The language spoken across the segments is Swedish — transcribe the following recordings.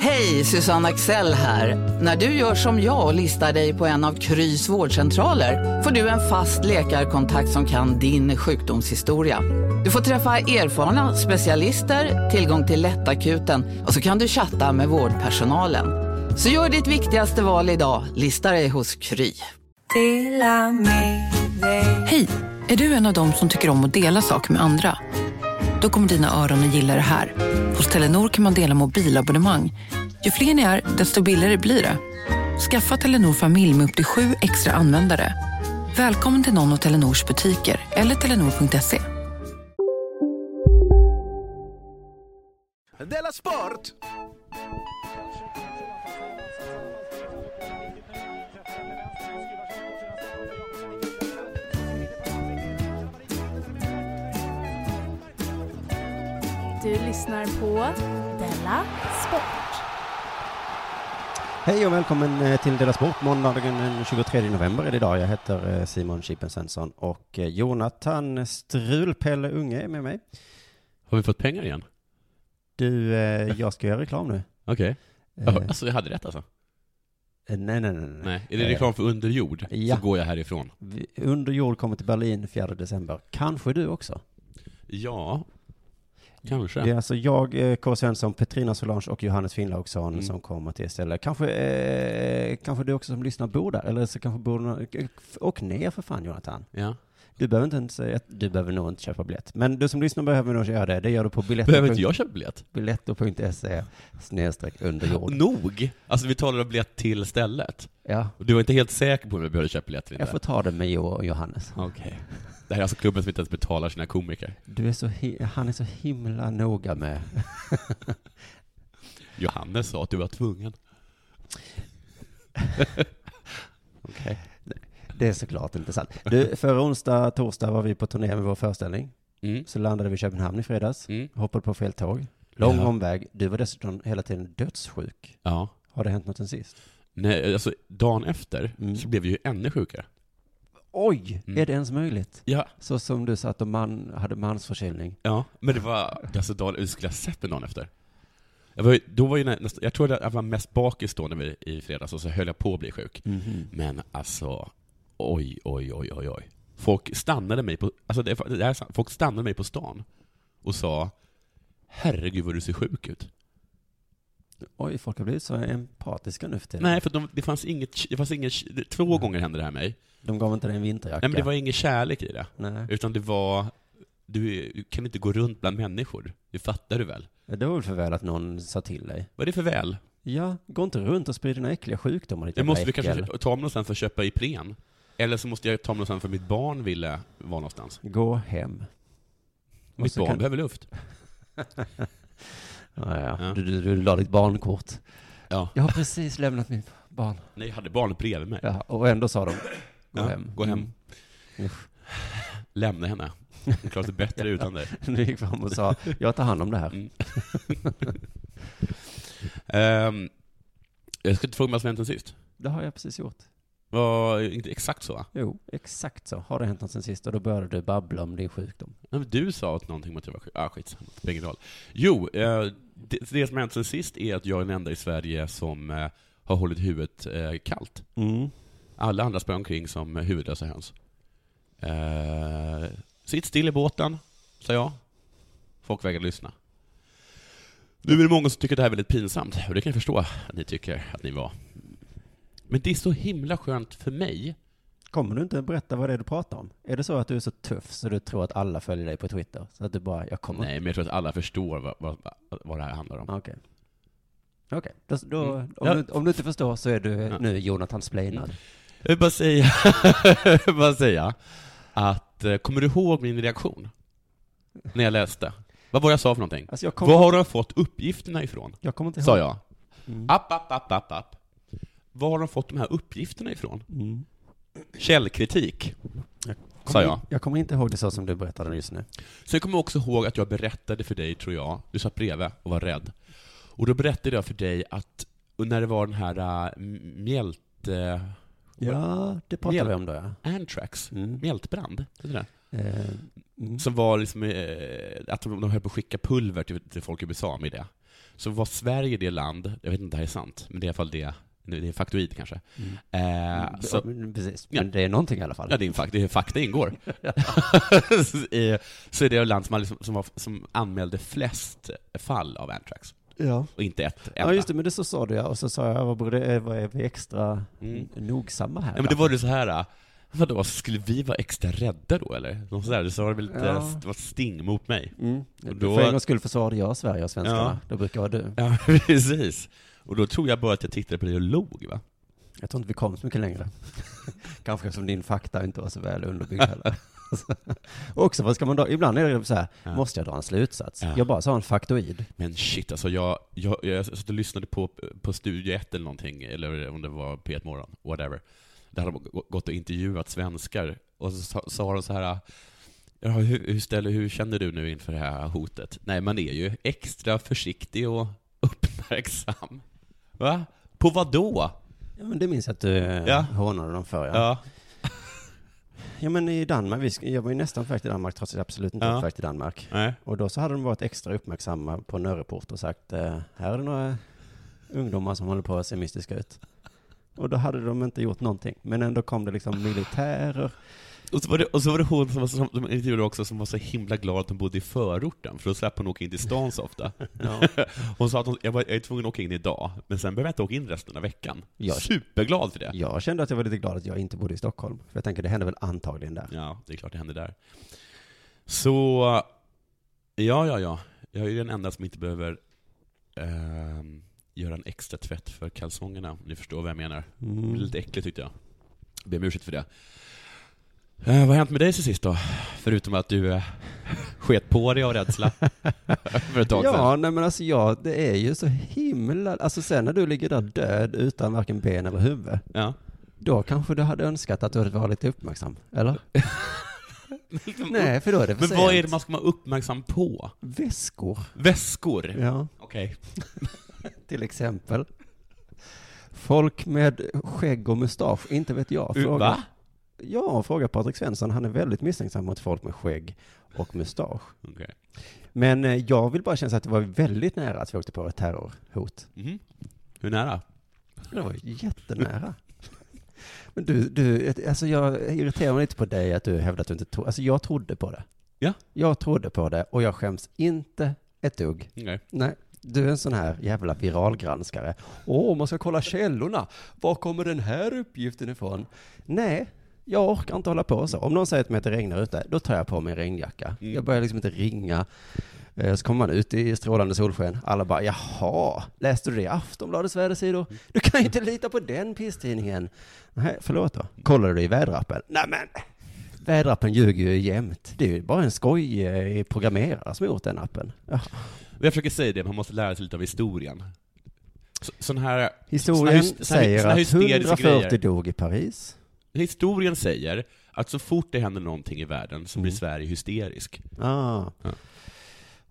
Hej, Susanne Axel här. När du gör som jag och listar dig på en av Krys vårdcentraler får du en fast läkarkontakt som kan din sjukdomshistoria. Du får träffa erfarna specialister, tillgång till lättakuten och så kan du chatta med vårdpersonalen. Så gör ditt viktigaste val idag, lista dig hos Kry. Hej! Är du en av dem som tycker om att dela saker med andra? Då kommer dina öron att gilla det här. Hos Telenor kan man dela mobilabonnemang. Ju fler ni är, desto billigare blir det. Skaffa Telenor familj med upp till sju extra användare. Välkommen till någon av Telenors butiker eller telenor.se. Della Sport! Du lyssnar på Della Sport. Hej och välkommen eh, till Dela Sport. Måndagen den 23 november är det idag. Jag heter eh, Simon Chippen Svensson och eh, Jonathan Strulpelle Unge är med mig. Har vi fått pengar igen? Du, jag ska göra reklam nu. Okej. Eh, Alltså, jag hade rätt alltså? nej, nej, nej. nej. Nej. Är det reklam för under jord? ja. Så går jag härifrån. vi- Under jord kommer till Berlin 4 december. Kanske du också? Ja, kanske. Det är alltså jag, eh, K. Svensson, Petrina Solange och Johannes Finnlaugsson Mm. som kommer till istället. Kanske, eh, kanske du också som lyssnar bor där, eller så kanske bor någon, och ner för fan Jonathan. Ja. Du behöver inte ens du behöver nog inte köpa biljett. Men du som lyssnar behöver nog göra det. Det gör du på Behöver inte jag köpa biljett? biletto.se snedstreck under jord. Nog? Alltså vi talar om biljett till stället. Ja, du var inte helt säker på om vi behövde köpa biljett eller jag får ta det med Jo och Johannes. Okej. Det här är alltså klubben som inte ens betalar sina komiker. Du är så, han är så himla noga med. Johannes sa att du var tvungen. Okej. Det är såklart inte sant. Du, förra onsdag, torsdag var vi på turné med vår föreställning. Mm. Så landade vi i Köpenhamn i fredags. Mm. Hoppade på fel tåg. Lång Ja. omväg. Du var dessutom hela tiden dödssjuk. Ja. Har det hänt något sen sist? Nej, alltså dagen efter Mm. så blev vi ju ännu sjukare. Oj, Mm. är det ens möjligt? Ja. Så som du sa att de man, hade mansförkylning. Ja, men det var, alltså dagen, vi skulle ha sett mig dagen efter. Jag var, då var ju nä- nästan, jag tror att jag var mest bakis då när vi, i fredags, och så höll jag på att bli sjuk. Mhm. Men alltså, oj, oj, oj, oj, oj. Folk stannade mig på, alltså det, det är sant, folk stannade mig på stan och sa Herregud vad du ser sjuk ut. Oj, folk har blivit så empatiska nu för tiden. Nej, för de, det fanns inget, det fanns inget, två gånger hände det här mig. De gav inte dig en vinterjacka. Nej men det var ingen kärlek i det. Nej. Utan det var, du, du kan inte gå runt bland människor. Det fattar du väl? Det var väl för väl att någon sa till dig. Vad är det för väl? Ja, gå inte runt och sprid dina äckliga sjukdomar ditt jävla måste vi äckel. kanske ta mig någonstans för att köpa Ipren. Eller så måste jag ta mig någonstans för mitt barn ville vara någonstans. Gå hem. Mitt barn kan- behöver luft. Ja, ja. Ja. Du, du, du la ditt barnkort. Ja. Jag har precis lämnat mitt barn. Nej, jag hade barnet bredvid mig. Ja, och ändå sa de, gå Ja, hem. gå hem. Mm. Usch. Lämna henne. Hon klarar sig bättre utan dig. Du gick fram och sa, jag tar hand om det här. Mm. Ehm, jag ska inte fråga vad som hänt sen sist. Det har jag precis gjort. Var inte exakt så va? Jo, exakt så. Har det hänt något sen sist? Och då började du babbla om din sjukdom. Men du sa att någonting om att jag var sjuk. Ah, skitsamma. Det spelar ingen roll. Jo, eh, det, det som hänt sen sist är att jag är den enda i Sverige som eh, har hållit huvudet eh, kallt. Mm. Alla andra sprang omkring som huvudlösa höns. Eh, sitt still i båten, sa jag. Folk vägrade lyssna. Nu är det många som tycker att det här är väldigt pinsamt, och det kan jag förstå att ni tycker att ni var. Men det är så himla skönt för mig. Kommer du inte berätta vad det är du pratar om? Är det så att du är så tuff så du tror att alla följer dig på Twitter? Så att du bara, jag kommer... Nej, men jag tror att alla förstår vad, vad, vad det här handlar om. Okej. Okej, då, då, Mm. om, Ja. du, om du inte förstår så är du Ja. nu Jonathan Spleinad. Jag vill bara säga, jag vill bara säga att, eh, kommer du ihåg min reaktion? När jag läste? Vad var jag sa för någonting? Alltså Var har de fått uppgifterna ifrån? jag kommer inte ihåg. Sa jag. Mm. App, app, app, app, app. Var har de fått de här uppgifterna ifrån? Mm. Källkritik. Jag kommer, jag. jag kommer inte ihåg det så som du berättade just nu. Så jag kommer också ihåg att jag berättade för dig, tror jag, du satt bredvid och var rädd. Och då berättade jag för dig att när det var den här äh, mjält... Äh, Ja, det pratade Mjäl- vi om då ja. Antrax, Mm. mjältbrand, det? Eh, mm. Som var liksom, eh, att de, de höll på att skicka pulver till, till folk i USA med det. Så var Sverige det land, jag vet inte om det här är sant, men det är i alla fall det, det är faktoid kanske. Eh, så, Mm, Precis, Ja. men det är någonting i alla fall. Ja, det är, fakt, det är fakta ingår. I- så är det land som, liksom, som, var, som anmälde flest fall av anthrax. Ja. Och inte ett enda. Ja, just det, men det så sa du ja. Och så sa jag, vad, borde, vad är vi extra Mm. nogsamma här? Ja, men det var det så här. äh, Vadå, skulle vi vara extra rädda då eller? Något sådär, det var väl lite, Ja. det var sting mot mig. Mm. Och då- För en gångs skull försvarade jag Sverige och svenskarna. Ja. Då brukar vara du. Ja, precis. Och då tror jag bara att jag tittade på dig och log, va? Jag tror inte vi kom så mycket längre. Kanske som din fakta inte var så väl underbyggd heller. och också, vad ska man då? Ibland är det så här, Ja. måste jag dra en slutsats? Ja. Jag bara sa en faktoid. Men shit, alltså jag, jag, jag satt och lyssnade på, på Studio 1 eller någonting, eller om det var P1 Morgon, whatever. Där hade de gå- gått och intervjuat svenskar, och så sa de så här, ja, hur, hur, ställer, hur känner du nu inför det här hotet? Nej, man är ju extra försiktig och uppmärksam. Va? På vad då? Ja, men det minns jag att du Ja. ja. hånade dem för. Ja. Ja. ja, men i Danmark, jag var ju nästan på väg till Danmark trots att jag absolut inte Ja. var på väg till Danmark. Nej. Och då så hade de varit extra uppmärksamma på Nörreport och sagt, eh, här är det några ungdomar som håller på att se mystiska ut. Och då hade de inte gjort någonting. Men ändå kom det liksom militärer. Och så, var det, och så var det hon som, var, som de intervjuade också som var så himla glad att hon bodde i förorten, för då slapp hon åka in till stan så ofta. Ja. Hon sa att hon, jag, var, jag är tvungen att åka in idag, men sen behöver jag inte åka in resten av veckan. Ja. Superglad för det. Jag kände att jag var lite glad att jag inte bodde i Stockholm. För jag tänker, det hände väl antagligen där. Ja, det är klart det händer där. Så, ja, ja, ja. Jag är ju den enda som inte behöver ehm, göra en extra tvätt för kalsongerna, ni förstår vad jag menar. Det blir Mm. lite äckligt tyckte jag. Jag ber om ursäkt för det. Eh, vad har hänt med dig sen sist då? Förutom att du eh, sket på dig av rädsla för ett tag sedan. Ja, nej men alltså ja, det är ju så himla, alltså sen när du ligger där död utan varken ben eller huvud, Ja. då kanske du hade önskat att du hade varit lite uppmärksam, eller? nej, för då är det för Men sent. vad är det man ska vara uppmärksam på? Väskor. Väskor? Ja, Okej. till exempel. Folk med skägg och mustasch, inte vet jag. Fråga, Va? Ja, fråga Patrik Svensson. Han är väldigt misstänksam mot folk med skägg och mustasch. Okej. Men eh, jag vill bara känna att det var väldigt nära att vi åkte på ett terrorhot. Mhm. Hur nära? Det var jättenära. Men du, du, alltså jag irriterar mig lite på dig att du hävdar att du inte tror, alltså jag trodde på det. Ja. Jag trodde på det och jag skäms inte ett dugg. Okej. Nej, du är en sån här jävla viralgranskare. Åh, man ska kolla källorna. Var kommer den här uppgiften ifrån? Nej, jag orkar inte hålla på så. Om någon säger till mig att det regnar ute, då tar jag på mig en regnjacka. Mm. Jag börjar liksom inte ringa. Eh, Så kommer man ut i strålande solsken. Alla bara, jaha, läste du det i Aftonbladets vädersidor? Du kan ju inte lita på den pisstidningen. Nej, förlåt då. Kollar du i väderappen? Nej men, väderappen ljuger ju jämt. Det är ju bara en skoj eh, programmerare som har gjort den appen. Ja. Jag försöker säga det, man måste lära sig lite av historien. Så, sån här, Historien såna här- såna här- säger såna här att hysteriska 140 grejer. dog i Paris. Historien säger att så fort det händer någonting i världen så blir Mm. Sverige hysterisk. Ah. Ja.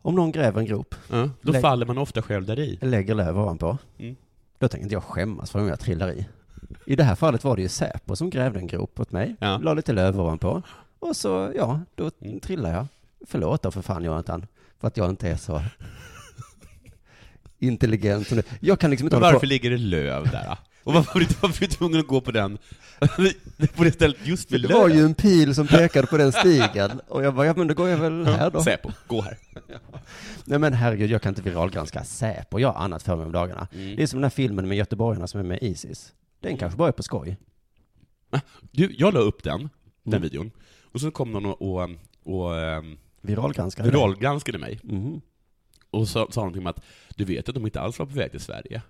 Om någon gräver en grop, Ja, då Lägg- faller man ofta själv där i. lägger löv ovanpå, Mm. då tänker inte jag skämmas för om jag trillar i. I det här fallet var det ju Säpo som grävde en grop åt mig, Ja. la lite löv ovanpå, och så, ja, då Mm. trillar jag. Förlåt då för fan Jonathan, för att jag inte är så intelligent som du. Jag kan liksom inte Men varför på. ligger det löv där? Och varför var du, varför är du tvungen att gå på den, på det stället just vid Det var ju en pil som pekade på den stigen, och jag bara, ja men då går jag väl här då. Säpo, gå här. Nej men herregud, jag kan inte viralgranska Säpo, jag har annat för mig om dagarna. Mm. Det är som den här filmen med göteborgarna som är med Isis. Den kanske bara är på skoj. Du, jag la upp den, den Mm. videon, och så kom någon och, och, och um, Viralgranska. viralgranskade mig. Mhm. Och så sa någonting om att du vet att de inte alls var på väg till Sverige.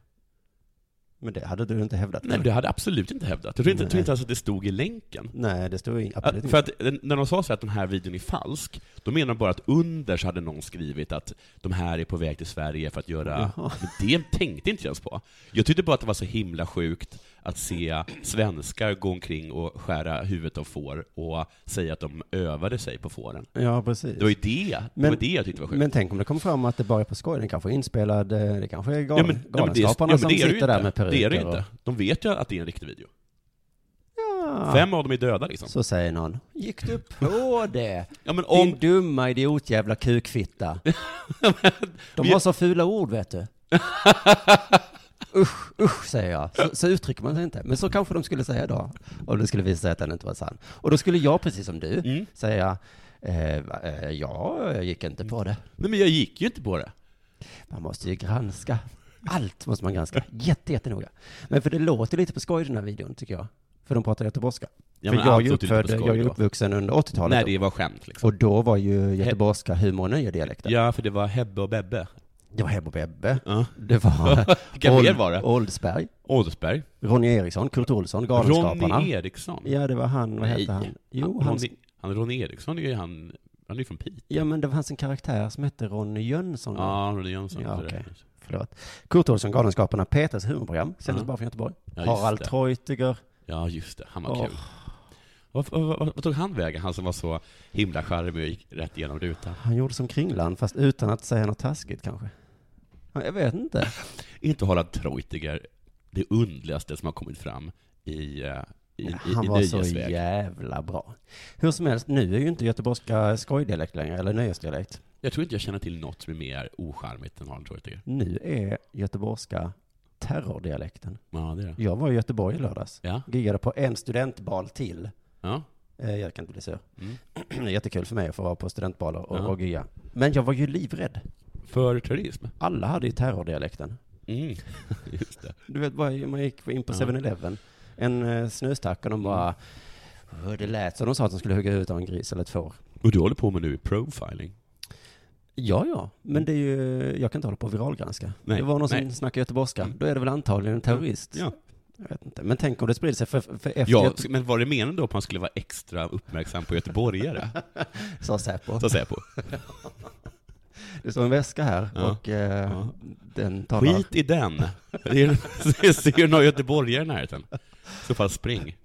Men det hade du inte hävdat? Nej, det hade jag absolut inte hävdat. Jag tror inte, jag tror Nej. inte ens att det stod i länken. Nej, det ju absolut Att, för inte. att eh, när de sa så att den här videon är falsk, då menar de bara att under så hade någon skrivit att de här är på väg till Sverige för att göra... Jaha. Det tänkte inte jag ens på. Jag tyckte bara att det var så himla sjukt att se svenskar gå omkring och skära huvudet av får och säga att de övade sig på fåren. Ja, precis. Det var ju det, det, Men- var det jag tyckte var sjukt. Men tänk om det kommer fram att det bara är på skoj, den kanske är inspelad, eh, det kanske är gal, ja, men, ja, men det, ja, galenskaparna men som det det ju sitter där med peruker. Det är det ju inte. De vet ju att det är en riktig video. Ja. Fem av dem är döda liksom. Så säger någon. Gick du på det? Ja, men Din om... dumma idiot jävla kukfitta. De har så fula ord vet du. Usch, usch säger jag. Så, så uttrycker man sig inte. Men så kanske de skulle säga då. Om det skulle visa sig att den inte var sann. Och då skulle jag, precis som du, Mm. säga eh, eh, ja, jag gick inte på det. Nej, men jag gick ju inte på det. Man måste ju granska. Allt måste man granska. Jätte, jättenoga. Men för det låter lite på skoj den här videon, tycker jag. För de pratar göteborgska. Ja, för jag är uppfödd, jag är uppvuxen under 80-talet. När det var skämt liksom. Och då var ju göteborgska humorn nya dialekten. Ja, för det var Hebbe och Bebbe. Det var Hebbe och Bebbe. Ja. Det var Vilka mer var det? Oldsberg, Ådesberg. Ronny Eriksson, Kurt Olsson, Galenskaparna. Ronny Eriksson. Ja, det var han, vad hette han? Jo, han, Ronny, han, Ronny Eriksson är ju han, han är ju från Piteå. ja men det fanns en karaktär som hette Ronny Jönsson. Ja, Ronny Jönsson. Ja, okej. Förlåt. Kurt Olsson, Galenskaparna, Peters humorprogram, sändes bara från Göteborg. Ja, Harald. Treutiger. Ja, just det. Han var Åh. kul. Vad, vad, vad, vad tog han vägen, han som var så himla charmig och gick rätt igenom rutan? Han gjorde som Kringlan, fast utan att säga något taskigt kanske. Ja, Jag vet inte. Inte Harald Treutiger det underligaste som har kommit fram i, eh, i, i, Han i var så jävla bra. Hur som helst, nu är ju inte göteborgska skojdialekt längre, eller nöjesdialekt. Jag tror inte jag känner till något som är mer ocharmigt än Harald Treutiger. Nu är göteborgska terrordialekten. Ja, det är det. Jag var i Göteborg i lördags. Ja, Giggade på en studentbal till. ja. Eh, Jag kan inte bli sur. Mm. Jättekul för mig att få vara på studentbaler och, Ja. och gigga. Men jag var ju livrädd. För terrorism? Alla hade ju terrordialekten. Mm. Just det. Du vet, bara man gick in på Ja. 7-Eleven, en eh, snöstack och de bara, "Åh, det lät som de sa att de skulle hugga ut av en gris eller ett får. Och du håller på med nu profiling? Ja, ja, men det är ju, jag kan inte hålla på och viralgranska. Nej, Det var någon som nej. snackade göteborgska, Mm. då är det väl antagligen en terrorist. Ja. Jag vet inte, men tänk om det sprider sig för, för efter ja. Göte- Men var det meningen då att man skulle vara extra uppmärksam på göteborgare? sa Säpo. Jag på. Det står en väska här Ja. och eh, Ja. den talar... Skit i den! Det Ser några göteborgare i närheten? Så fall spring.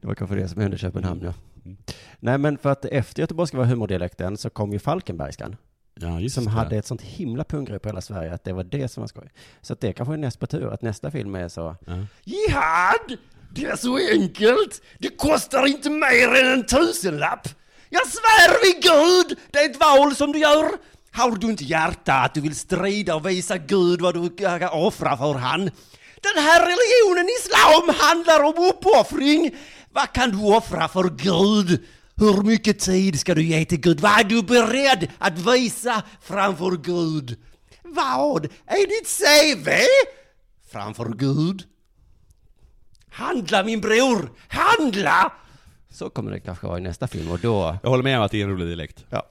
Det var kanske det som hände i Köpenhamn, ja. Mm. Nej, men för att efter göteborgska var humordialekten så kom ju falkenbergskan. Ja, som det. hade ett sånt himla punggrepp på hela Sverige att det var det som var skoj. Så att det kanske är näst på tur, att nästa film är så Ja. Jihad! Det är så enkelt! Det kostar inte mer än en tusenlapp! Jag svär vid Gud! Det är ett val som du gör! Har du inte hjärta att du vill strida och visa Gud vad du kan offra för han? Den här religionen islam handlar om uppoffring! Vad kan du offra för Gud? Hur mycket tid ska du ge till Gud? Vad är du beredd att visa framför Gud? Vad är ditt CV? Framför Gud? Handla min bror! Handla! Så kommer det kanske vara i nästa film och då, Jag håller med om att det är en rolig dialekt. ja,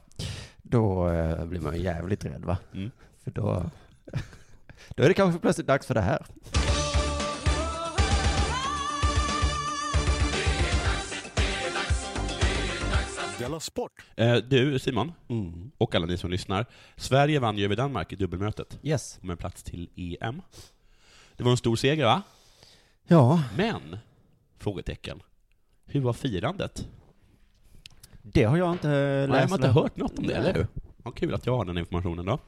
då eh, blir man jävligt rädd va? Mm. För då, då är det kanske plötsligt dags för det här. Della Sport! Eh, Du, Simon, Mm. och alla ni som lyssnar. Sverige vann ju över Danmark i dubbelmötet, Yes. med en plats till EM. Det var en stor seger, va? Ja, Men, frågetecken. Hur var firandet? det har jag inte läst. Nej, man har inte hört något om det, eller hur? Vad kul att jag har den informationen då.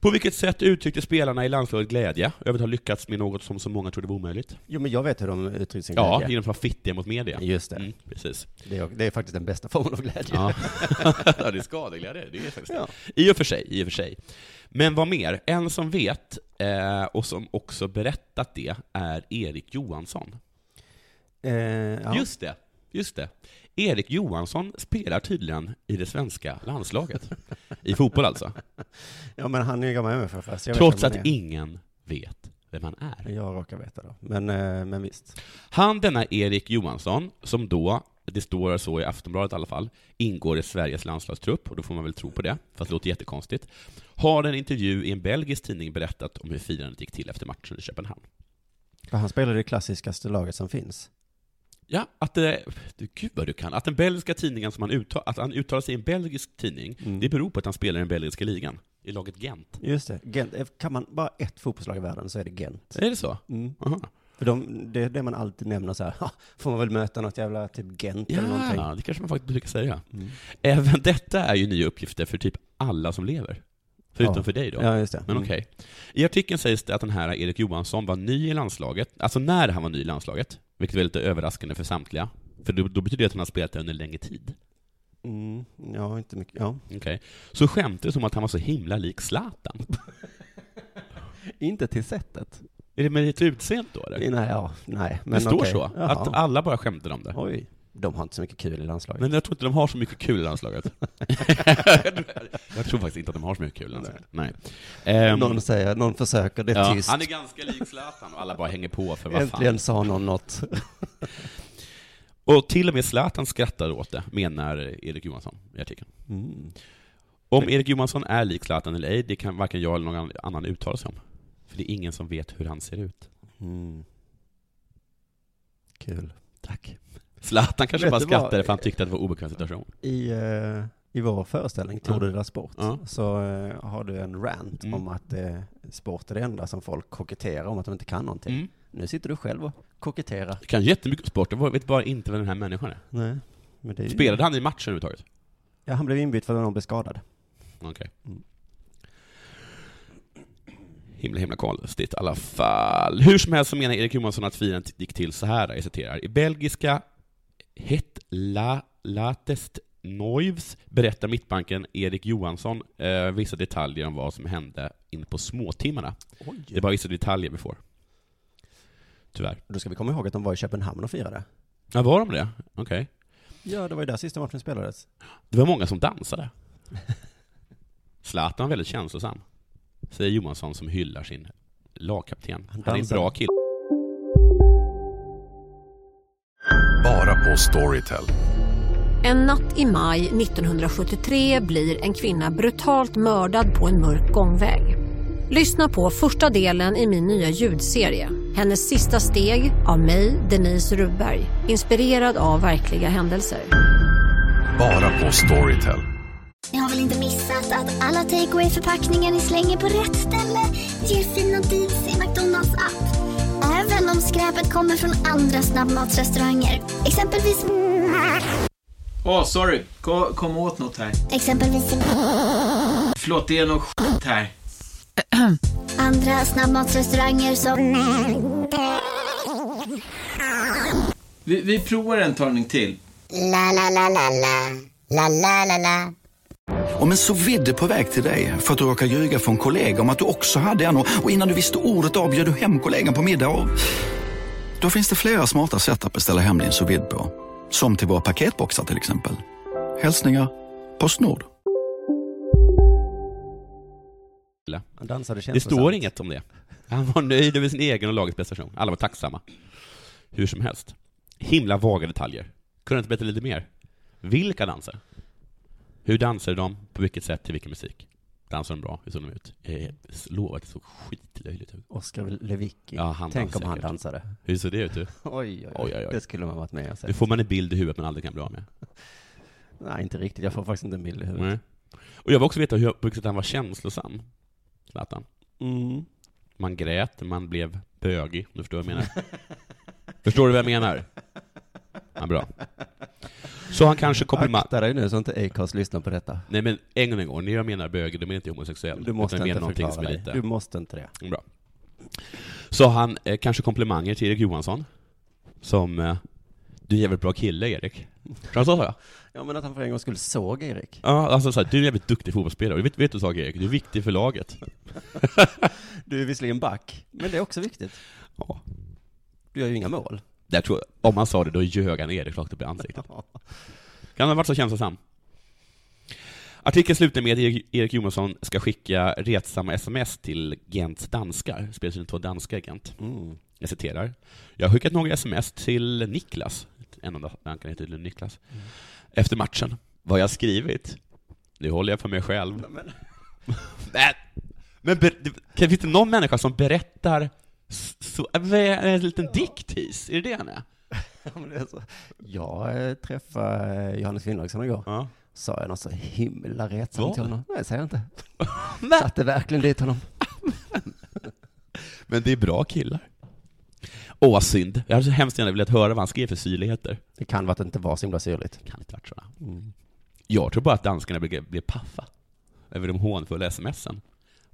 På vilket sätt uttryckte spelarna i landslaget glädje över att ha lyckats med något som så många trodde var omöjligt? Jo, men jag vet hur de uttrycker sin Ja, glädje. genom att vara fittiga mot media. Just det. Mm, precis. Det, är, det är faktiskt den bästa formen av glädje. Ja. ja, det är skadeglädje, det är faktiskt Ja. I och för sig, i och för sig. Men vad mer? En som vet, eh, och som också berättat det, är Erik Johansson. Eh, ja. Just det, just det. Erik Johansson spelar tydligen i det svenska landslaget. I fotboll alltså. ja, men han är gammal MFF. Trots att ingen vet vem han är. Jag råkar veta då. Men, eh, men visst. Han, denna Erik Johansson, som då, det står så i Aftonbladet i alla fall, ingår i Sveriges landslagstrupp, och då får man väl tro på det, fast det låter jättekonstigt, har en intervju i en belgisk tidning berättat om hur firandet gick till efter matchen i Köpenhamn. För han spelar i det klassiskaste laget som finns. Ja, att det, du, gud vad du kan, att den belgiska tidningen som han uttal, att han uttalar sig i en belgisk tidning, Mm. det beror på att han spelar i den belgiska ligan, i laget Gent. Just det. Gent, eh, kan man bara ett fotbollslag i världen så är det Gent. Är det så? Mm. Aha. För de, det är det man alltid nämner så här, "Ha, får man väl möta något jävla typ Gent eller någonting. Ja, det kanske man faktiskt brukar säga. Mm. Även detta är ju nya uppgifter för typ alla som lever. Förutom Ja. för dig då. Ja, just det. Men Mm. okej. I artikeln sägs det att den här Erik Johansson var ny i landslaget, alltså när han var ny i landslaget, vilket är lite överraskande för samtliga. För då, då betyder det att han har spelat där under längre tid. Mm. Ja, inte mycket. Ja. Okej. Så skämtades om att han var så himla lik Zlatan. Inte till sättet. Är det med ditt utseende då eller? Nej, ja, nej. det Men står okej. så. Jaha. Att alla bara skämtar om det. Oj, de har inte så mycket kul i landslaget. Men jag tror inte de har så mycket kul i landslaget. jag tror faktiskt inte att de har så mycket kul landslaget. Nej. Ehm, någon säger, någon försöker, det är ja, tyst. han är ganska lik Zlatan och alla bara hänger på för vad. Äntligen sa någon något. Och till och med Zlatan skrattar åt det, menar Erik Johansson i artikeln. Mm. Om Erik Johansson är lik Zlatan eller ej, det kan varken jag eller någon annan uttala sig om. För det är ingen som vet hur han ser ut. Mm. Kul. Tack. Zlatan kanske Vet bara vad? skrattade för han tyckte att det var obekväm situation. I, eh, I vår föreställning, Tour de la Sport, Ja. så eh, har du en rant Mm. om att eh, sport är det enda som folk koketterar om att de inte kan någonting. Mm. Nu sitter du själv och koketterar. Jag kan jättemycket om sport, jag vet bara inte vem den här människan är. Nej. Men det är ju- Spelade han i matchen överhuvudtaget? Ja, han blev inbytt för att någon blev skadad. Okej. Mm. Himla, himla konstigt i alla fall. Hur som helst så menar Erik Johansson att firandet gick till så här, jag citerar. I belgiska Het La Latest Noivs berättar mittbanken Erik Johansson eh, vissa detaljer om vad som hände in på småtimmarna. Det är bara vissa detaljer vi får. Tyvärr. Då ska vi komma ihåg att de var i Köpenhamn och firade. Ja, var de det? Okej. Ja, det var ju där sista matchen spelades. Det var många som dansade. Zlatan var väldigt känslosam, säger Johansson som hyllar sin lagkapten. Han, är en bra kille. Bara på Storytel. En natt i maj 1973 blir en kvinna brutalt mördad på en mörk gångväg. Lyssna på första delen i min nya ljudserie. Hennes sista steg av mig, Denise Rubberg. Inspirerad av verkliga händelser. Bara på Storytel. Ni har väl inte missat att alla takeaway förpackningar ni slänger på rätt ställe ger fina deals i McDonalds app. Även om skräpet kommer från andra snabbmatsrestauranger. Exempelvis... Åh, sorry. Kom, kom åt något här. Exempelvis... Förlåt, det är något skit här. Andra snabbmatsrestauranger som... Vi, vi provar en talning till. La, la, la, la, la. La, la, la, la. Om en så vidde på väg till dig för att du råkar ljuga från kollega om att du också hade en och innan du visste ordet av du hem kollegan på middag och... Då finns det flera smarta sätt att beställa hem din sous på. Som till våra paketboxar till exempel. Hälsningar Postnord. Det står inget om det. Han var nöjd över sin egen och lagets prestation. Alla var tacksamma. Hur som helst. Himla vaga detaljer. Kunde inte berätta lite mer? Vilka danser? Hur dansade de? På vilket sätt? Till vilken musik? Dansade de bra? Hur såg de ut? Jag lovar att det såg skitlöjligt ut. Oskar Lewicki. Ja, han Tänk om han säkert. dansade. Hur ser det ut? Du? Oj, oj, Oj, oj, oj. Det skulle man varit med och sett. Nu får man en bild i huvudet man aldrig kan bli av med. Nej, inte riktigt. Jag får faktiskt inte en bild i huvudet. Nej. Och jag vill också veta hur, på vilket sätt han var känslosam, Zlatan. Mm. Man grät, man blev bögig, om du förstår vad jag menar. förstår du vad jag menar? Ja, bra. Så han kanske komplimang... Akta dig nu så inte Acast lyssnar på detta. Nej men en gång när jag menar då menar jag inte homosexuell. Du måste inte förklara som är lite... Du måste inte det. Bra. Så han eh, kanske komplimanger till Erik Johansson, som eh, du är jävligt bra kille, Erik. Så sa jag? Ja, men att han för en gång skulle såg Erik. Ja, alltså så här, du är en jävligt duktig fotbollsspelare. Vet, vet du sak Erik? Du är viktig för laget. Du är visserligen back, men det är också viktigt. Ja. Du gör ju inga mål. Jag tror, om han sa det, då ljög han Erik rakt upp i ansiktet. Kan ha varit så känslosam? Artikeln slutar med att Erik- Johansson ska skicka retsamma sms till Gents danskar, spelar in två danskar i Gent. Mm. Jag citerar. Jag har skickat några sms till Niklas, en av dankarna heter tydligen Niklas, efter matchen. Vad jag skrivit, det håller jag för mig själv. Men, Men, men kan, finns det någon människa som berättar så, är en liten diktis? Är det det han är? det. Jag eh, träffade Johannes Finnlaugsson igår. Ja. Sa jag något så himla retsamt till honom? Nej, säger jag inte. Satte verkligen dit honom. men det är bra killar. Åh, synd. Jag hade så hemskt gärna velat höra vad han skrev för syrligheter. Det kan vara att det inte var så himla syrligt. Kan inte varit så. Mm. Jag tror bara att danskarna blev, blev paffa över de hånfulla smsen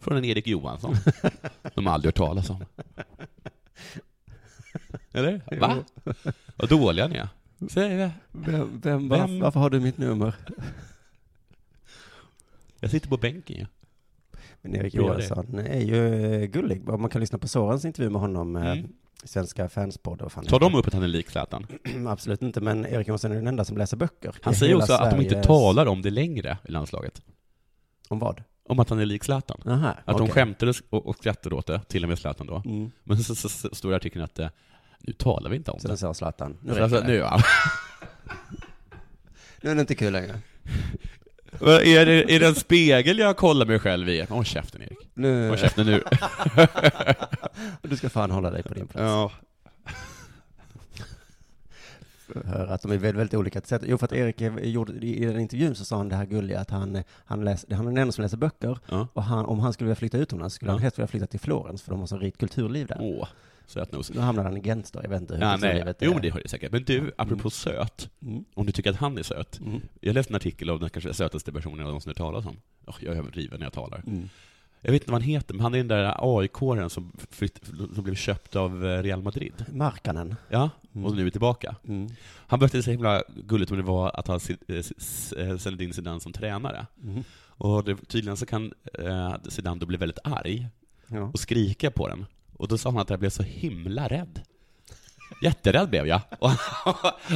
från en Erik Johansson. de har aldrig hört talas om. Eller? Va? Vad dåliga ni är. Säg det. Vem, vem, Vem- Varför har du mitt nummer? Jag sitter på bänken ju. Men Erik. Johansson är ju eh, gullig. Man kan lyssna på Sorens intervju med honom, eh, Mm. Svenska fanspodd och fan Tar de upp att han är lik Zlatan? Absolut inte, men Erik Johansson är den enda som läser böcker. Han säger också att de inte Sveriges- talar om det längre i landslaget. Om vad? Om att han är lik Zlatan. Aha, Att de okej. skämtade och, och skrattade åt det, till och med Zlatan då. Mm. Men så, så, så står det i artikeln att eh, nu talar vi inte om Så det. den sa Zlatan. Nu Så räcker det. nu, ja. Nu är det inte kul längre. Är, det, är det en spegel jag kollar mig själv i? Håll käften Erik. Nu... Håll käften nu. du ska fan hålla dig på din plats. Ja. Hör att de är väldigt, väldigt olika sätt. Jo, för att Erik eh, gjorde, i den intervjun så sa han det här gulliga att han, eh, han, läs, han är den enda som läser böcker. Ja. Och han, om han skulle vilja flytta utomlands skulle Ja. han helst vilja flytta till Florens, för de har så rikt kulturliv där. Åh, sötnos. Nu hamnar han i Gent då, jag vet inte hur Ja, nej. Jo, det har det säkert. Men du, apropå söt. Mm. Om du tycker att han är söt. Mm. Jag läste en artikel av den kanske sötaste personen jag någonsin hört talas om. Oh, jag är överdriven när jag talar. Mm. Jag vet inte vad han heter, men han är den där AIK-aren som, flytt, som blev köpt av eh, Real Madrid. Markkanen. Ja, Mm. och nu är tillbaka. Mm. Han berättade så himla gulligt om det var att ha eh, eh, Zinedine Zidane som tränare. Mm. Och det, tydligen så kan eh, Zidane då bli väldigt arg Ja. och skrika på den. Och då sa han att jag blev så himla rädd. Jätterädd blev jag. Och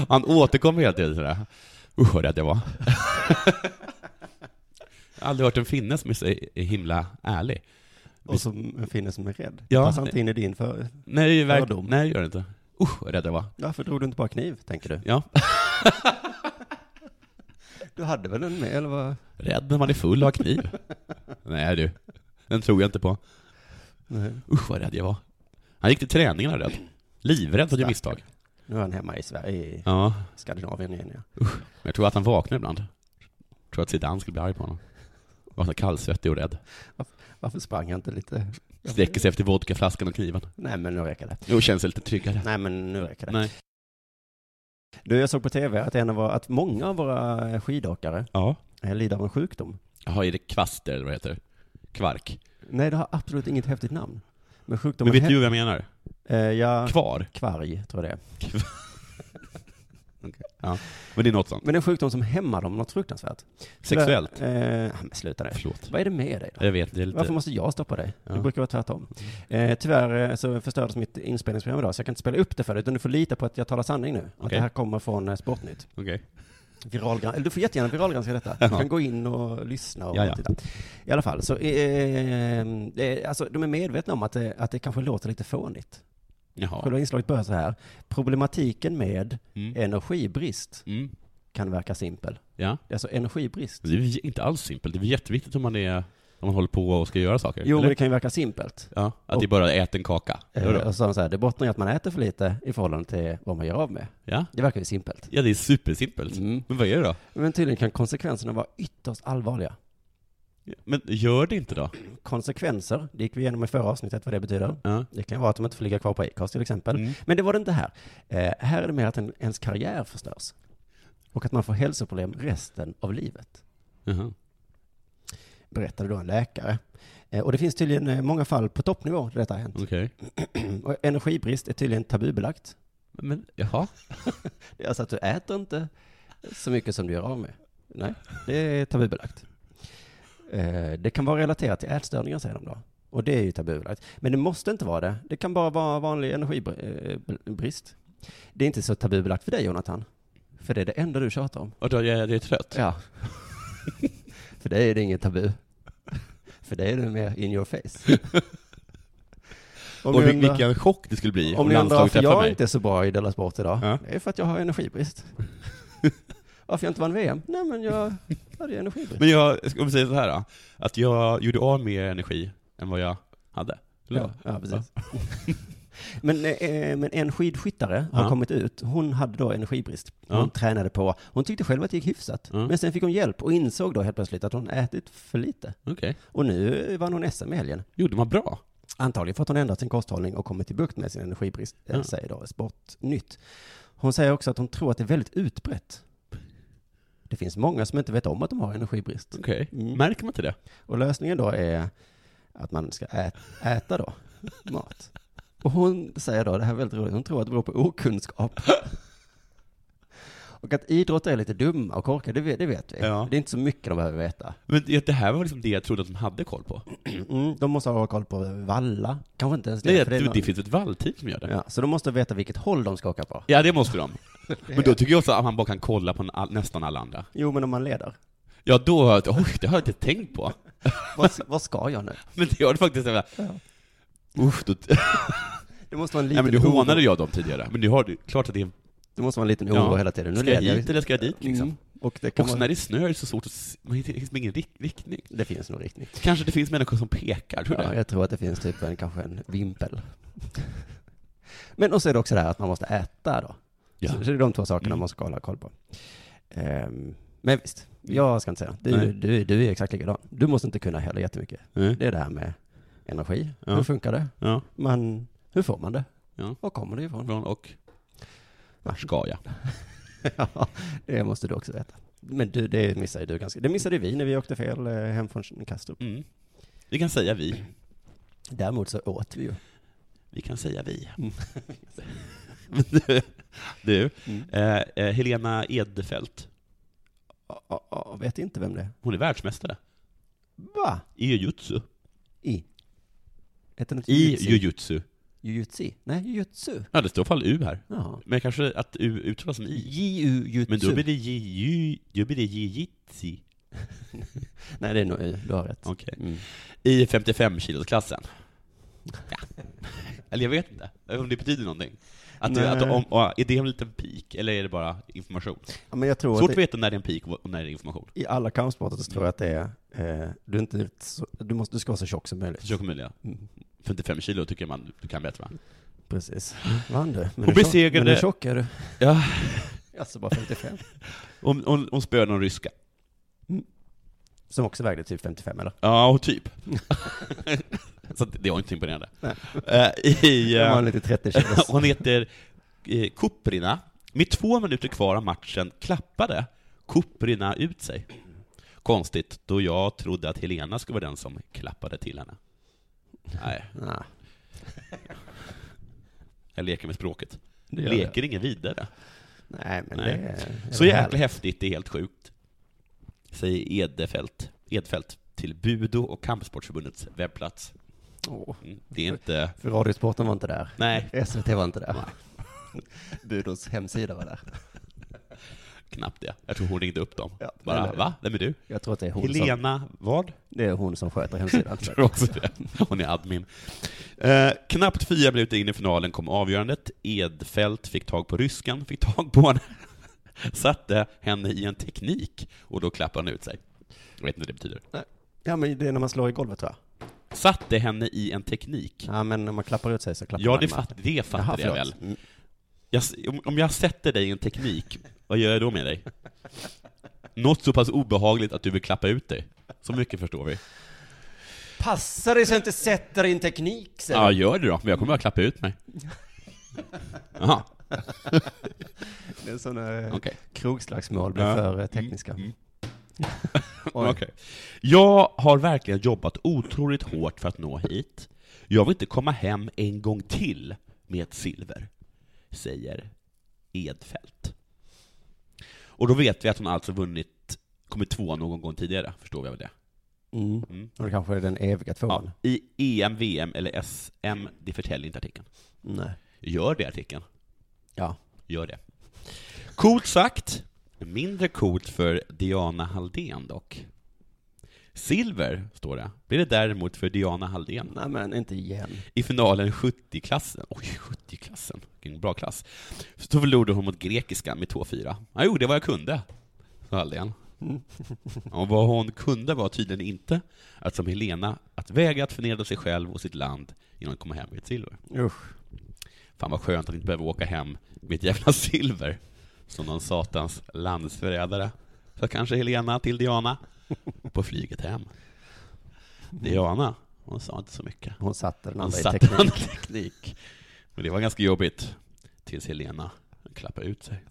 han återkom hela tiden sådär. Usch vad rädd jag var. Aldrig hört en finne som är så himla ärlig. Och som en finne som är rädd. Ja. Passar inte in i din för... Nej, verk- Fördom. nej, det gör det inte. Usch vad rädd jag var. Varför drog du inte bara kniv, tänker du? Ja. Du hade väl en med, eller vad? Rädd när man är full har kniv. Nej du, den tror jag inte på. Nej. Usch vad rädd jag var. Han gick till träningen rädd. Livrädd för att misstag. Nu är han hemma i Sverige, i Ja, Skandinavien igen, ja. men jag tror att han vaknar ibland. Jag tror att Zidane skulle bli arg på honom. Var så kallsvettig och rädd. Varför sprang han inte lite? Sträcker sig efter vodkaflaskan och kniven. Nej, men nu räcker det. Jo, känns lite tryggare. Nej, men nu räcker det. Nej. Du, jag såg på tv att, en av våra, att många av våra skidåkare Ja. eh, lider av en sjukdom. Jaha, är det kvaster eller vad det heter? Kvark. Nej, det har absolut inget häftigt namn. Men Men sjukdomen... vet he- du vad jag menar? Eh, ja, Kvar? kvarg, tror jag det är. Ja. Men det är något sånt. Men en sjukdom som hämmar dem något fruktansvärt. Sexuellt? där- eh, men sluta nu. Förlåt. Vad är det med dig då? Jag vet, det är lite... Varför måste jag stoppa dig? Ja. Det brukar vara tvärtom. Eh, tyvärr eh, så förstördes mitt inspelningsprogram idag, så jag kan inte spela upp det för dig, utan du får lita på att jag talar sanning nu. Att Okej. det här kommer från eh, Sportnytt. Okej. Viralgran- eller du får jättegärna viralgranska detta. Du kan gå in och lyssna och Ja, ja. titta. I alla fall, så eh, eh, alltså, de är medvetna om att det, att det kanske låter lite fånigt. Jaha. Själva inslaget börjar så här. Problematiken med Mm. energibrist Mm. kan verka simpel. Ja. Alltså energibrist. Det är inte alls simpelt. Det är jätteviktigt om man är om man håller på och ska göra saker. Jo, eller? men det kan ju verka simpelt. Ja, att Och- det är bara ät en kaka. Eh, och så så här, det bottnar i att man äter för lite i förhållande till vad man gör av med. Ja. Det verkar ju simpelt. ja, det är supersimpelt. Mm. Men vad är det då? Men tydligen kan konsekvenserna vara ytterst allvarliga. Men gör det inte då? Konsekvenser, det gick vi igenom i förra avsnittet vad det betyder. Ja. Det kan vara att de inte får ligga kvar på Acast till exempel. Mm. Men det var det inte här. Eh, här är det mer att en, ens karriär förstörs. Och att man får hälsoproblem resten av livet. Jaha. Berättade då en läkare. Eh, och det finns tydligen eh, många fall på toppnivå där detta har hänt. Okej. och energibrist är tydligen tabubelagt. Men, jaha? Alltså att du äter inte så mycket som du gör av med. Nej, det är tabubelagt. Eh, det kan vara relaterat till ätstörningar, säger de då. Och det är ju tabubelagt. Men det måste inte vara det. Det kan bara vara vanlig energibrist. Det är inte så tabubelagt för dig, Jonathan. För det är det enda du tjatar om. Och då är jag, det är trött? Ja. för dig är det inget tabu. För dig är det mer in your face. Om och undrar- vilken chock det skulle bli om om ni undrar varför jag mig. inte är så bra i Della Sport idag, Ja. det är för att jag har energibrist. Varför jag inte vann VM? Nej, men jag hade ju energibrist. Men jag, ska vi säga så här då, att jag gjorde av mer energi än vad jag hade. Eller? Ja, ja precis. men, eh, men en skidskyttare har Ja. kommit ut. Hon hade då energibrist. Hon Ja. tränade på. Hon tyckte själv att det gick hyfsat. Ja. Men sen fick hon hjälp och insåg då helt plötsligt att hon ätit för lite. Okej. Och nu vann hon SM i helgen. Gjorde man bra? Antagligen för att hon ändrat sin kosthållning och kommit till bukt med sin energibrist, eh, Ja. säger då Sportnytt. Hon säger också att hon tror att det är väldigt utbrett. Det finns många som inte vet om att de har energibrist. Okej. Mm. Märker man inte det? Och lösningen då är att man ska äta då mat. Och hon säger då, det här är väldigt roligt, hon tror att det beror på okunskap. Och att idrott är lite dumma och korkade, det vet, det vet vi. Ja. Det är inte så mycket de behöver veta. Men det det här var liksom det jag trodde att de hade koll på. Mm, de måste ha koll på valla, kanske inte ens det. Nej, det, det, någon- finns ett vallteam som gör det. Ja, så de måste veta vilket håll de ska åka på. Ja, det måste de. Men då tycker jag också att man bara kan kolla på all, nästan alla andra. Jo, men om man leder. Ja, då har jag, oj, det har jag inte tänkt på. Vad, vad ska jag nu? Men det gör det faktiskt. Ja. Usch, då, Det måste vara en Nej, liten men du hånade oro. jag dem tidigare. Men nu har du, klart att det är... Det måste vara en liten oro hela tiden. Nu Ska jag hit eller ska jag dit liksom? Mm. Och det kan Också vara... när det är snö är det så svårt att se, man hittar liksom ingen rik, riktning. Det finns nog riktning. Kanske det finns människor som pekar, tror du Ja, det? jag tror att det finns typ en, kanske en vimpel. Men och så är det också det här att man måste äta då. Ja. Så, så det är de två sakerna Mm. man ska hålla koll på. Ehm, men visst, jag ska inte säga. Du, Nej. du, du är exakt likadan. Du måste inte kunna heller jättemycket. Nej. Det är det här med energi. Ja. Hur funkar det? Ja. Man, hur får man det? Ja. Var kommer det ifrån? Från och... Vart ska jag? ja, det måste du också veta. Men du, det missade du ganska. Det missade vi när vi åkte fel eh, hem från Kastrup. Mm. Vi kan säga vi. Däremot så åt vi ju. Vi kan säga vi. Du, Mm. eh, eh, Helena Edfelt, vet inte vem det är. hon är världsmästare Va? i jujutsu. I? Heter det I jujutsu? jujutsu. Jujutsu? Nej, jujutsu. Ja, det står fall U här. Ja. Men kanske att U uttalas som I. J-U-jutsu. Men då blir det J- då blir det jijitsi. Nej, det är nog U. Du har rätt. Okej. Mm. I 55-kilosklassen. Ja. Eller jag vet inte om det betyder någonting. Att, det, att om, och är det en liten peak, eller är det bara information? Ja, men jag tror Svårt att att veta när det är en peak och när det är information. i alla kampsporter så tror jag att det är, eh, du, är inte, du, måste, du ska vara så tjock som möjligt. Så tjock möjliga. Mm. 55 kilo tycker man du kan bättre va? Precis. Vann du? Men Hon tjock- besegrade- Men hur tjock är du? Ja. Alltså bara 55. Om, om, om spöade någon ryska. Som också vägde typ 55 eller? Ja, och typ. så det var inte imponerande. Nej. Eh, I, eh, lite 30 kilos. hon heter eh, Kuprina. Med två minuter kvar av matchen klappade Kuprina ut sig. Konstigt, då jag trodde att Helena skulle vara den som klappade till henne. Nej, Ja, jag leker med språket. det gör Leker ingen vidare. Nej, men Nej. det är... Så väl jäkla härligt. häftigt, det är helt sjukt. Säger Edfält, Edfält till Budo och Kampsportsförbundets webbplats. Mm, Det är inte... För Radiosporten var inte där. Nej, SVT var inte där. Budos hemsida var där. knappt det. Jag tror hon ringde upp dem. Ja, Bara, eller- va? Vem är du? Jag tror att det är hon som, Helena, vad? det är hon som sköter hemsidan. Jag tror också det. Hon är admin. Eh, knappt fyra minuter in i finalen kom avgörandet. Edfält fick tag på ryskan, fick tag på henne, satte henne i en teknik och då klappade hon ut sig. Jag vet inte vad det betyder. Ja, men det är när man slår i golvet tror jag. Satte henne i en teknik. Ja, men när man klappar ut sig så klappar Ja, man det, i fatt, det fattade Jaha, jag väl. Mm. Jag, om, om jag sätter dig i en teknik, vad gör jag då med dig? Något så pass obehagligt att du vill klappa ut dig. Så mycket förstår vi. Passa dig så jag inte sätter in teknik, säger Ja, gör det då. Men jag kommer bara klappa ut mig. Jaha, Det är sådana okej. krogslagsmål blir Ja. för eh, tekniska. Mm. Okej. Jag har verkligen jobbat otroligt hårt för att nå hit. Jag vill inte komma hem en gång till med ett silver, säger Edfält. Och då vet vi att hon alltså vunnit, kommit två någon gång tidigare, förstår vi väl det? Mm. Mm. Och det kanske är den eviga tvåan. Ja, I EM, VM eller SM, det förtäljer inte artikeln. Nej. Gör det artikeln. Ja. Gör det. Coolt sagt. Mindre coolt för Diana Halldén dock. Silver, står det, blir det däremot för Diana Halldén. Nej, men inte igen. I finalen 70-klassen. Oj, 70-klassen. Vilken bra klass. Så förlorade hon mot grekiska med 2-4. Jag gjorde vad jag kunde, sa Halldén. Och vad hon kunde var tydligen inte att som Helena, att väga att förnedra sig själv och sitt land innan hon kommer hem med ett silver. Usch. Fan vad skönt att inte behöva åka hem med ett jävla silver som någon satans landsförrädare. Så kanske Helena till Diana på flyget hem. Diana, Hon sa inte så mycket. Hon satte den andra i teknik. teknik. Men det var ganska jobbigt. Tills Helena klappade ut sig.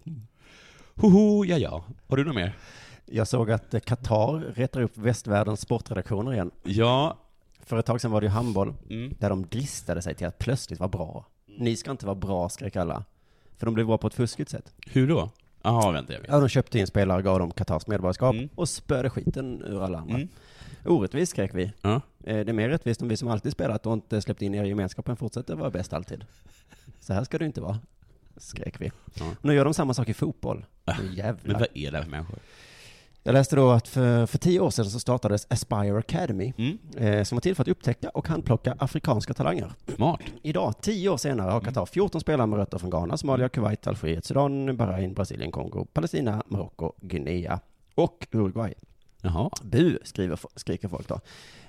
Hoho, ja ja. Har du något mer? Jag såg att Qatar retar upp västvärldens sportredaktioner igen. Ja. För ett tag sedan var det ju handboll, Mm. där de dristade sig till att plötsligt vara bra. Ni ska inte vara bra, skrek alla. För de blev bra på ett fuskigt sätt. Hur då? Jaha, vänta jag vet. Ja, de köpte in spelare, gav dem Qatars medborgarskap Mm. och spöade skiten ur alla andra. Mm. Orättvist, skrek vi. Ja. Eh, Det är mer rättvist om vi som alltid spelat och inte släppt in er i gemenskapen fortsätter vara bäst alltid. Så här ska det inte vara, skrek vi. Ja. Nu gör de samma sak i fotboll. Äh, jävlar. Men vad är det här för människor? Jag läste då att för, för tio år sedan så startades Aspire Academy, Mm. eh, som var till för att upptäcka och handplocka afrikanska talanger. Smart. Idag, tio år senare, har Qatar 14 spelare med rötter från Ghana, Somalia, Kuwait, Algeriet, Sudan, Bahrain, Brasilien, Kongo, Palestina, Marocko, Guinea och Uruguay. Jaha. Bu, skriver, skriker folk då.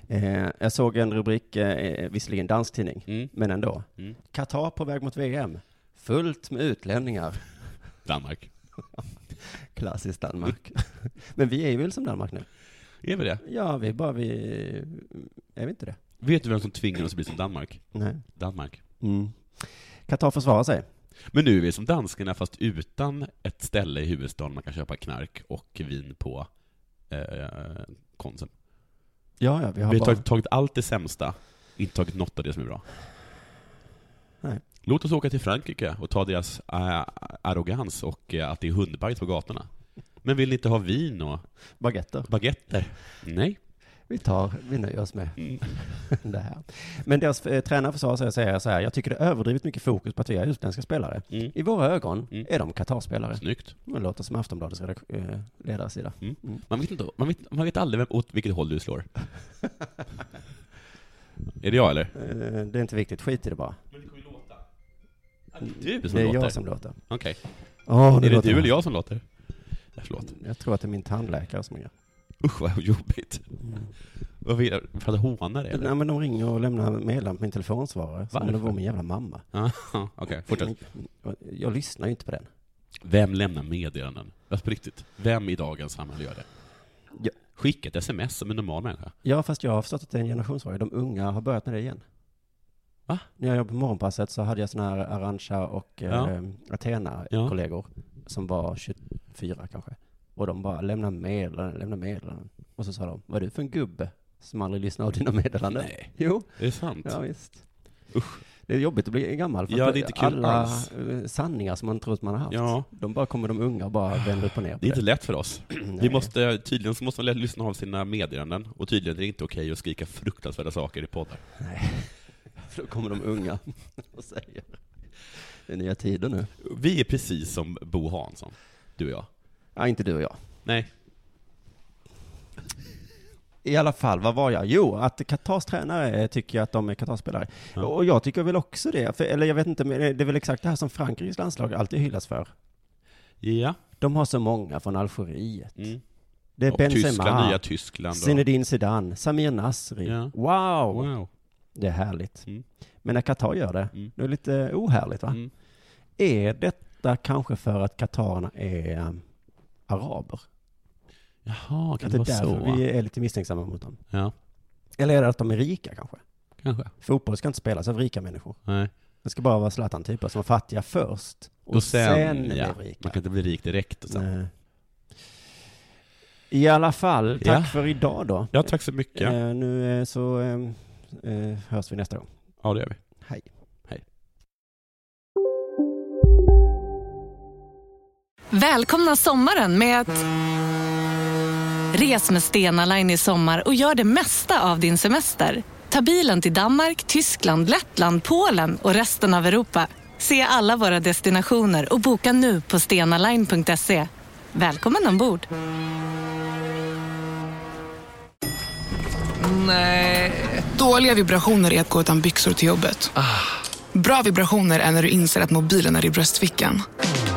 Eh, jag såg en rubrik, eh, visserligen dansk tidning, Mm. men ändå. Mm. Qatar på väg mot VM. Fullt med utlänningar. Danmark. Klassiskt Danmark. men vi är ju väl som Danmark nu? Är vi det? Ja, vi är bara vi... Är vi inte det? Vet du vem som tvingar oss att bli som Danmark? Nej. Danmark. Mm. Qatar försvarar sig. Men nu är vi som danskarna fast utan ett ställe i huvudstaden man kan köpa knark och vin på eh, Konsum. Ja, ja, vi har Vi har bara... tagit, tagit allt det sämsta, inte tagit något av det som är bra. Nej. Låt oss åka till Frankrike och ta deras äh, arrogans och äh, att det är hundbajs på gatorna. Men vill ni inte ha vin och Baguetter. baguetter? Nej. Vi tar, vi nöjer oss med Mm. det här. Men deras eh, tränare försvarar sig och säger så här, jag tycker det är överdrivet mycket fokus på att vi är utländska spelare. Mm. I våra ögon Mm. är de Qatar-spelare. Snyggt. Det låter som Aftonbladets eh, ledarsida. Mm. Mm. Man, vet inte, man, vet, man vet aldrig vem, åt vilket håll du slår. är det jag eller? Eh, Det är inte viktigt, skit i det bara. Du som det är låter? jag som låter. Okej. Åh, är det du eller jag som låter? Ja, Förlåt. Jag tror att det är min tandläkare som är Usch vad jobbigt. Vad vill jag? För att håna dig eller? Nej men de ringer och lämnar meddelande på min telefonsvarare. Som om det var min jävla mamma. Ja, Okej, fortsätt. Jag lyssnar ju inte på den. Vem lämnar meddelanden? Alltså på riktigt, vem i dagens samhälle gör det? Ja. Skicka ett sms som en normal människa. Ja, fast jag har förstått att det är en generationsfråga. De unga har börjat med det igen. Va? När jag jobbade på morgonpasset så hade jag sådana här Arantxa och Ja. eh. Athena-kollegor som var 24 kanske. Och de bara lämna meddelanden, lämna meddelanden. Och så sa de, vad är du för en gubbe som aldrig lyssnar av dina meddelanden? Nej. Jo, Är det sant? ja visst. Usch. Det är jobbigt att bli gammal. För Ja, det är inte kul alla alls. eh, sanningar som man tror att man har haft, Ja. de bara kommer de unga och bara vänder upp och ner på Det är inte lätt för oss. Vi måste, tydligen så måste man lyssna av sina meddelanden, och tydligen är det inte okej att skrika fruktansvärda saker i poddar. Nej, för då kommer de unga och säger, det är nya tider nu. Vi är precis som Bo Hansson, du och jag. Ja, inte du och jag. Nej. I alla fall, vad var jag? Jo, att Qatars tränare tycker att de är Qatar-spelare. Ja. Och jag tycker väl också det. För, eller jag vet inte, men det är väl exakt det här som Frankrikes landslag alltid hyllas för. Ja. De har så många från Algeriet. Mm. Det är Och Benzema, Tyskland, nya Tyskland. Zinedine Zidane, Samir Nasri. Ja. Wow! Wow. Det är härligt. Mm. Men när Qatar gör det, Mm. det är lite ohärligt va? Mm. Är detta kanske för att Qatarerna är um, araber? Jaha, kan Att det det vara så? vi är lite misstänksamma mot dem? Ja, Eller är det att de är rika kanske? kanske. Fotboll ska inte spelas av rika människor. Nej. Det ska bara vara Zlatan-typer som var fattiga först. Och, Och sen, sen, ja, blev rika. man kan inte bli rik direkt. Och sen. Nej. I alla fall, tack Ja. för idag då. Ja, tack så mycket. Eh, nu eh, så eh, eh, hörs vi nästa gång. Ja, det gör vi. Hej. Hej. Välkomna sommaren med att... Res med Stena Line i sommar och gör det mesta av din semester. Ta bilen till Danmark, Tyskland, Lettland, Polen och resten av Europa. Se alla våra destinationer och boka nu på stenaline.se. Välkommen ombord! Nej. Dåliga vibrationer är att gå utan byxor till jobbet. Bra vibrationer är när du inser att mobilen är i bröstfickan.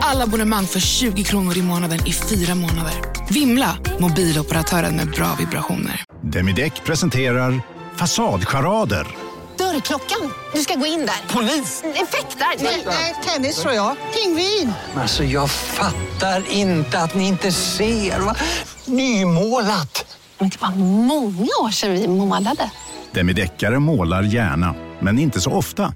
Alla abonnemang för 20 kronor i månaden i fyra månader. Vimla! Mobiloperatören med bra vibrationer. Demideck presenterar Fasadcharader. Dörrklockan. Du ska gå in där. Polis? Effektar? Nej, tennis tror jag. Pingvin. Alltså jag fattar inte att ni inte ser. Va? Nymålat! Men det var många år sedan vi målade. Demideckare målar gärna, men inte så ofta.